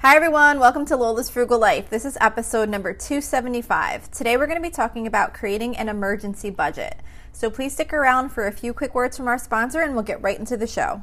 Hi, everyone. Welcome to Lola's Frugal Life. This is episode number 275. Today, we're going to be talking about creating an emergency budget. So, please stick around for a few quick words from our sponsor, and we'll get right into the show.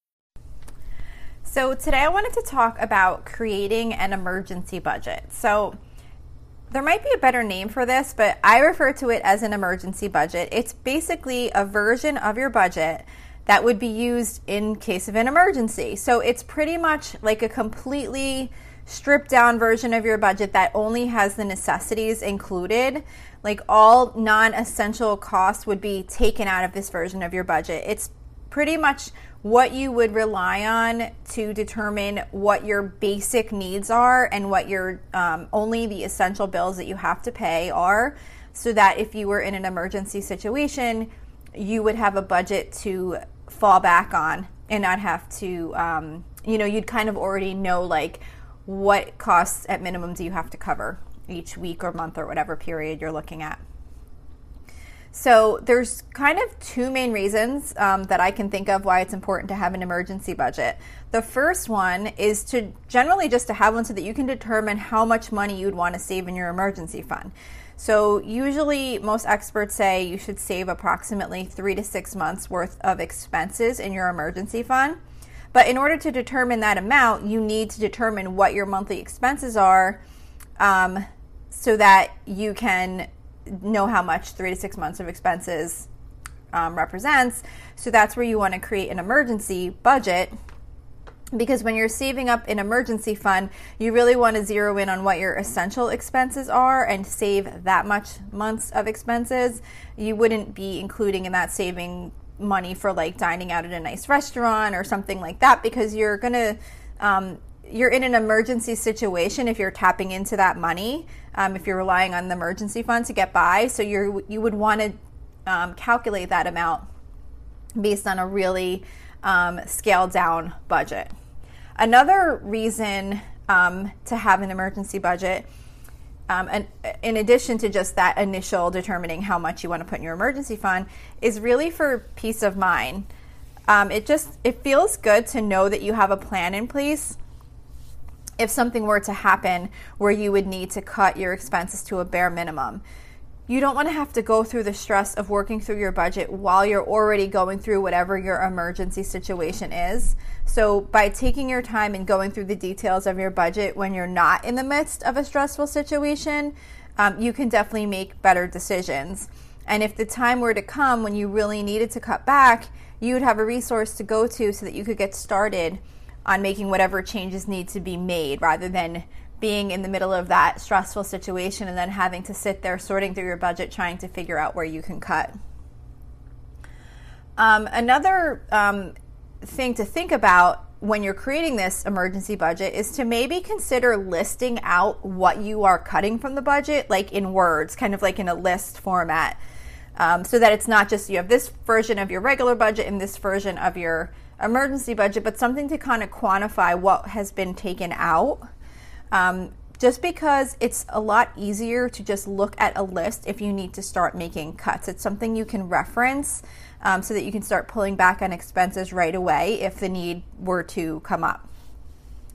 So, today I wanted to talk about creating an emergency budget. So, there might be a better name for this, but I refer to it as an emergency budget. It's basically a version of your budget that would be used in case of an emergency. So, it's pretty much like a completely stripped down version of your budget that only has the necessities included. Like all non essential costs would be taken out of this version of your budget. It's pretty much what you would rely on to determine what your basic needs are and what your um, only the essential bills that you have to pay are so that if you were in an emergency situation you would have a budget to fall back on and not have to um, you know you'd kind of already know like what costs at minimum do you have to cover each week or month or whatever period you're looking at so there's kind of two main reasons um, that I can think of why it's important to have an emergency budget. The first one is to generally just to have one so that you can determine how much money you'd want to save in your emergency fund. So usually most experts say you should save approximately three to six months worth of expenses in your emergency fund. But in order to determine that amount, you need to determine what your monthly expenses are um, so that you can know how much three to six months of expenses um, represents. So that's where you want to create an emergency budget because when you're saving up an emergency fund, you really want to zero in on what your essential expenses are and save that much months of expenses. You wouldn't be including in that saving money for like dining out at a nice restaurant or something like that because you're going to um, you're in an emergency situation if you're tapping into that money, um, if you're relying on the emergency fund to get by. So you you would want to um, calculate that amount based on a really um, scaled down budget. Another reason um, to have an emergency budget, um, and in addition to just that initial determining how much you want to put in your emergency fund, is really for peace of mind. Um, it just it feels good to know that you have a plan in place if something were to happen where you would need to cut your expenses to a bare minimum. You don't want to have to go through the stress of working through your budget while you're already going through whatever your emergency situation is. So, by taking your time and going through the details of your budget when you're not in the midst of a stressful situation, um, you can definitely make better decisions. And if the time were to come when you really needed to cut back, you would have a resource to go to so that you could get started on making whatever changes need to be made rather than being in the middle of that stressful situation and then having to sit there sorting through your budget trying to figure out where you can cut. Um, another um, thing to think about when you're creating this emergency budget is to maybe consider listing out what you are cutting from the budget, like in words, kind of like in a list format, um, so that it's not just you have this version of your regular budget and this version of your emergency budget, but something to kind of quantify what has been taken out. Um, just because it's a lot easier to just look at a list if you need to start making cuts. It's something you can reference um, so that you can start pulling back on expenses right away if the need were to come up.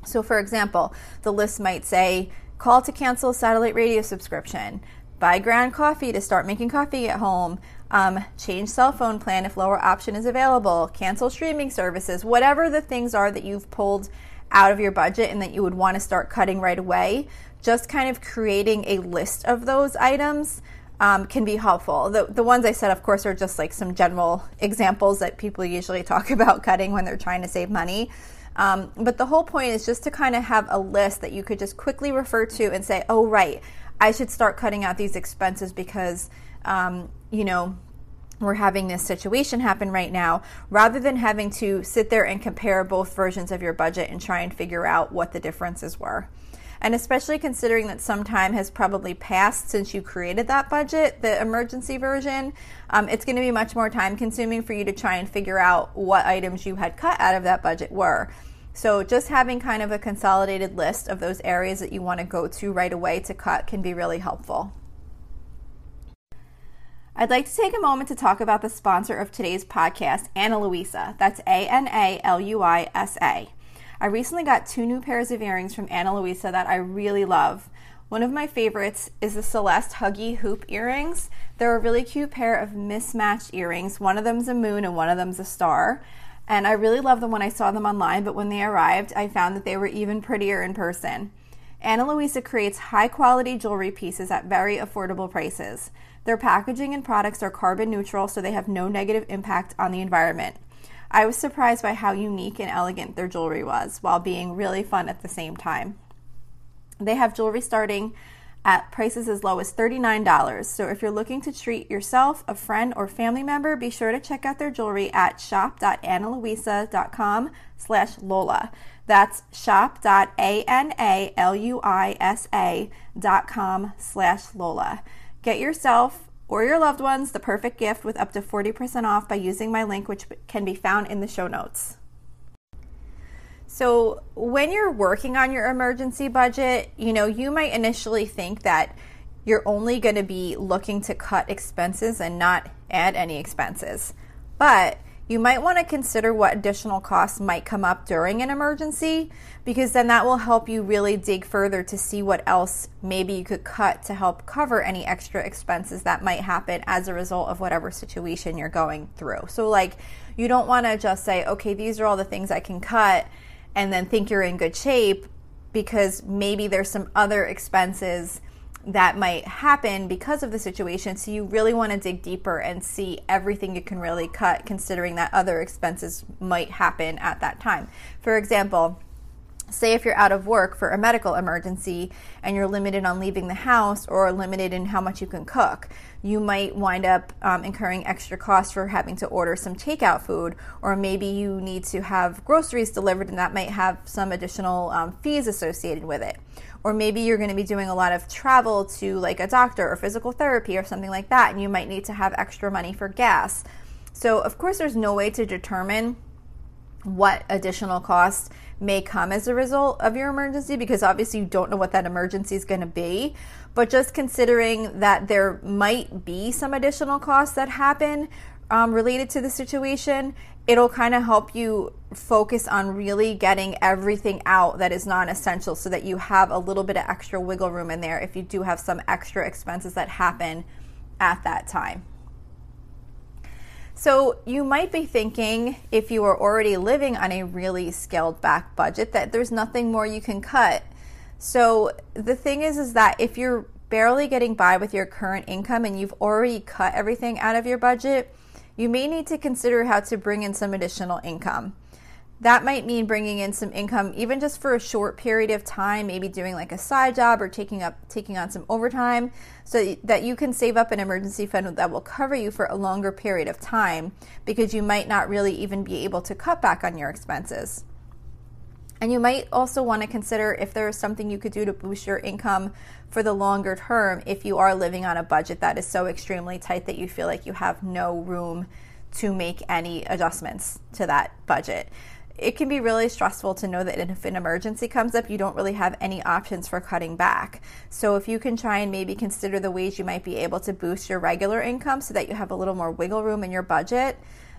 So, for example, the list might say call to cancel satellite radio subscription, buy ground coffee to start making coffee at home, um, change cell phone plan if lower option is available, cancel streaming services, whatever the things are that you've pulled out of your budget and that you would want to start cutting right away, just kind of creating a list of those items um, can be helpful. The, the ones I said, of course, are just like some general examples that people usually talk about cutting when they're trying to save money. Um, but the whole point is just to kind of have a list that you could just quickly refer to and say, oh, right, I should start cutting out these expenses because um, you know, we're having this situation happen right now, rather than having to sit there and compare both versions of your budget and try and figure out what the differences were. And especially considering that some time has probably passed since you created that budget, the emergency version, um, it's going to be much more time consuming for you to try and figure out what items you had cut out of that budget were. So, just having kind of a consolidated list of those areas that you want to go to right away to cut can be really helpful. I'd like to take a moment to talk about the sponsor of today's podcast, Ana Luisa. That's A N A L U I S A. I recently got two new pairs of earrings from Ana Luisa that I really love. One of my favorites is the Celeste Huggy Hoop earrings. They're a really cute pair of mismatched earrings. One of them's a moon and one of them's a star. And I really love them when I saw them online, but when they arrived, I found that they were even prettier in person. Ana Luisa creates high quality jewelry pieces at very affordable prices. Their packaging and products are carbon neutral, so they have no negative impact on the environment. I was surprised by how unique and elegant their jewelry was, while being really fun at the same time. They have jewelry starting at prices as low as $39. So if you're looking to treat yourself, a friend, or family member, be sure to check out their jewelry at shop.analuisa.com slash Lola. That's shop.analuisa.com slash Lola. Get yourself or your loved ones the perfect gift with up to 40% off by using my link, which can be found in the show notes. So, when you're working on your emergency budget, you know, you might initially think that you're only going to be looking to cut expenses and not add any expenses. But you might want to consider what additional costs might come up during an emergency because then that will help you really dig further to see what else maybe you could cut to help cover any extra expenses that might happen as a result of whatever situation you're going through. So, like, you don't want to just say, okay, these are all the things I can cut and then think you're in good shape because maybe there's some other expenses that might happen because of the situation. So you really want to dig deeper and see everything you can really cut, considering that other expenses might happen at that time. For example, say if you're out of work for a medical emergency and you're limited on leaving the house or limited in how much you can cook you might wind up um, incurring extra costs for having to order some takeout food or maybe you need to have groceries delivered and that might have some additional um, fees associated with it. Or maybe you're going to be doing a lot of travel to like a doctor or physical therapy or something like that and you might need to have extra money for gas. So of course there's no way to determine what additional costs may come as a result of your emergency because obviously you don't know what that emergency is going to be. But just considering that there might be some additional costs that happen um, related to the situation, it'll kind of help you focus on really getting everything out that is non essential so that you have a little bit of extra wiggle room in there if you do have some extra expenses that happen at that time. So you might be thinking, if you are already living on a really scaled back budget, that there's nothing more you can cut. So the thing is, is that if you're barely getting by with your current income and you've already cut everything out of your budget, you may need to consider how to bring in some additional income that might mean bringing in some income even just for a short period of time maybe doing like a side job or taking up taking on some overtime so that you can save up an emergency fund that will cover you for a longer period of time because you might not really even be able to cut back on your expenses. And you might also want to consider if there is something you could do to boost your income for the longer term if you are living on a budget that is so extremely tight that you feel like you have no room to make any adjustments to that budget it can be really stressful to know that if an emergency comes up, you don't really have any options for cutting back. So, if you can try and maybe consider the ways you might be able to boost your regular income so that you have a little more wiggle room in your budget,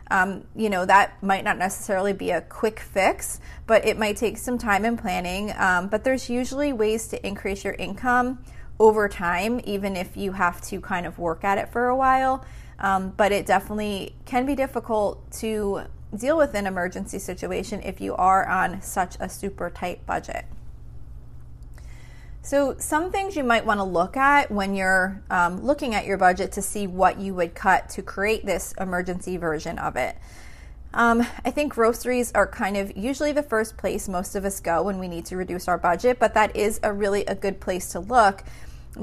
um, you know, that might not necessarily be a quick fix, but it might take some time and planning. Um, but there's usually ways to increase your income over time, even if you have to kind of work at it for a while. Um, but it definitely can be difficult to deal with an emergency situation if you are on such a super tight budget. So, some things you might want to look at when you're um, looking at your budget to see what you would cut to create this emergency version of it. Um, I think groceries are kind of usually the first place most of us go when we need to reduce our budget, but that is a really a good place to look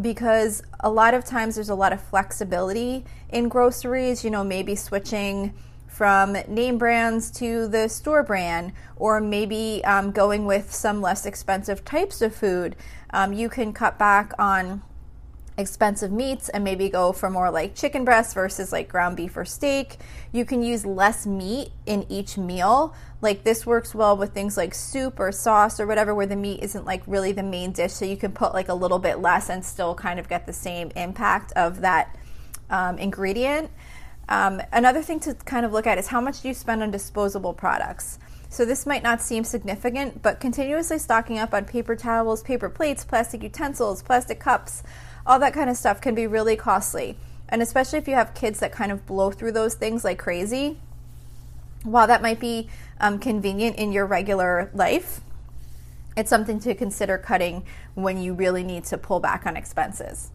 because a lot of times there's a lot of flexibility in groceries, you know, maybe switching from name brands to the store brand, or maybe um, going with some less expensive types of food. Um, you can cut back on expensive meats and maybe go for more like chicken breast versus like ground beef or steak. You can use less meat in each meal. Like this works well with things like soup or sauce or whatever where the meat isn't like really the main dish. So you can put like a little bit less and still kind of get the same impact of that um, ingredient. Um, another thing to kind of look at is how much do you spend on disposable products. So this might not seem significant, but continuously stocking up on paper towels, paper plates, plastic utensils, plastic cups, all that kind of stuff can be really costly. And especially if you have kids that kind of blow through those things like crazy, while that might be um, convenient in your regular life, it's something to consider cutting when you really need to pull back on expenses.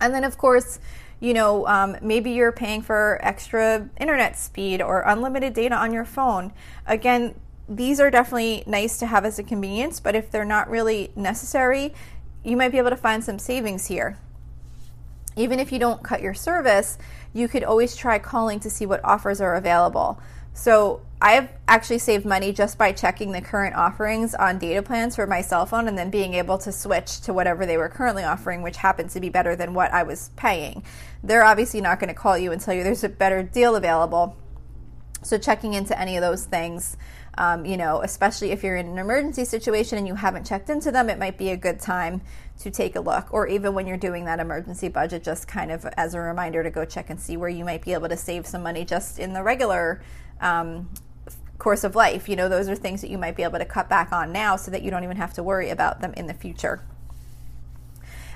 And then, of course, you know, um, maybe you're paying for extra internet speed or unlimited data on your phone. Again, these are definitely nice to have as a convenience, but if they're not really necessary, you might be able to find some savings here. Even if you don't cut your service, you could always try calling to see what offers are available. So I've actually saved money just by checking the current offerings on data plans for my cell phone and then being able to switch to whatever they were currently offering, which happens to be better than what I was paying. They're obviously not going to call you and tell you there's a better deal available. So checking into any of those things um, you know, especially if you're in an emergency situation and you haven't checked into them, it might be a good time to take a look. Or even when you're doing that emergency budget, just kind of as a reminder to go check and see where you might be able to save some money just in the regular um, course of life. You know, those are things that you might be able to cut back on now so that you don't even have to worry about them in the future.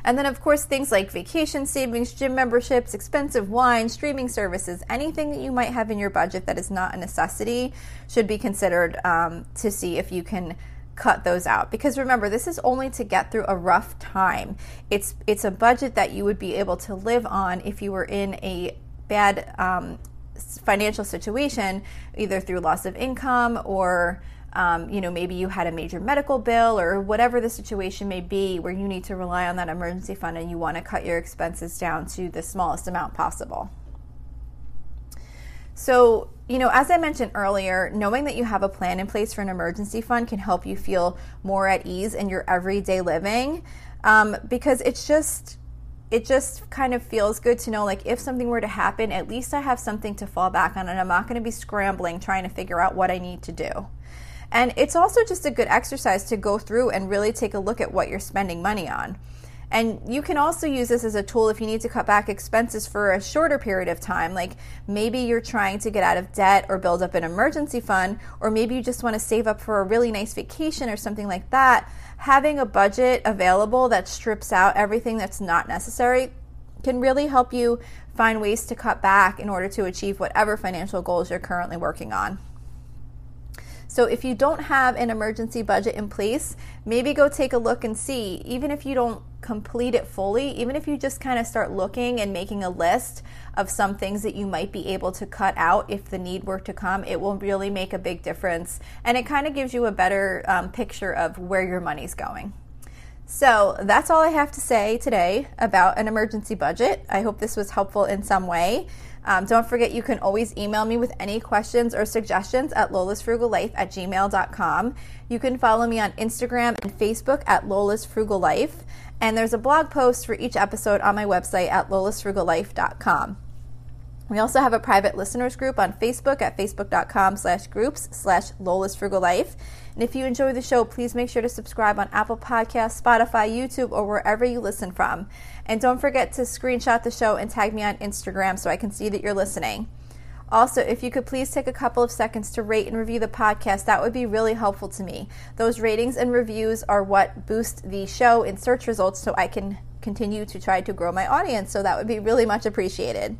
And then, of course, things like vacation savings, gym memberships, expensive wine, streaming services, anything that you might have in your budget that is not a necessity should be considered um, to see if you can cut those out because remember this is only to get through a rough time it's it's a budget that you would be able to live on if you were in a bad um, financial situation either through loss of income or um, you know, maybe you had a major medical bill or whatever the situation may be where you need to rely on that emergency fund and you want to cut your expenses down to the smallest amount possible. So, you know, as I mentioned earlier, knowing that you have a plan in place for an emergency fund can help you feel more at ease in your everyday living um, because it's just it just kind of feels good to know like if something were to happen at least i have something to fall back on and i'm not going to be scrambling trying to figure out what i need to do and it's also just a good exercise to go through and really take a look at what you're spending money on. And you can also use this as a tool if you need to cut back expenses for a shorter period of time. Like maybe you're trying to get out of debt or build up an emergency fund, or maybe you just want to save up for a really nice vacation or something like that. Having a budget available that strips out everything that's not necessary can really help you find ways to cut back in order to achieve whatever financial goals you're currently working on. So if you don't have an emergency budget in place, maybe go take a look and see, even if you don't complete it fully, even if you just kind of start looking and making a list of some things that you might be able to cut out if the need were to come, it will really make a big difference. And it kind of gives you a better um, picture of where your money's going. So that's all I have to say today about an emergency budget. I hope this was helpful in some way. Um, don't forget, you can always email me with any questions or suggestions at lolasfrugallife at gmail.com. You can follow me on Instagram and Facebook at Lola's Frugal Life. And there's a blog post for each episode on my website at lolasfrugallife.com. We also have a private listeners group on Facebook at facebook.com slash groups slash Lola's Frugal Life. And if you enjoy the show, please make sure to subscribe on Apple Podcasts, Spotify, YouTube, or wherever you listen from. And don't forget to screenshot the show and tag me on Instagram so I can see that you're listening. Also, if you could please take a couple of seconds to rate and review the podcast, that would be really helpful to me. Those ratings and reviews are what boost the show in search results so I can continue to try to grow my audience. So that would be really much appreciated.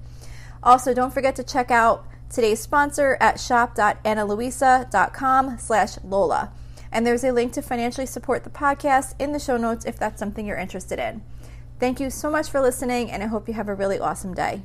Also, don't forget to check out today's sponsor at shop.analuisa.com slash Lola. And there's a link to financially support the podcast in the show notes if that's something you're interested in. Thank you so much for listening, and I hope you have a really awesome day.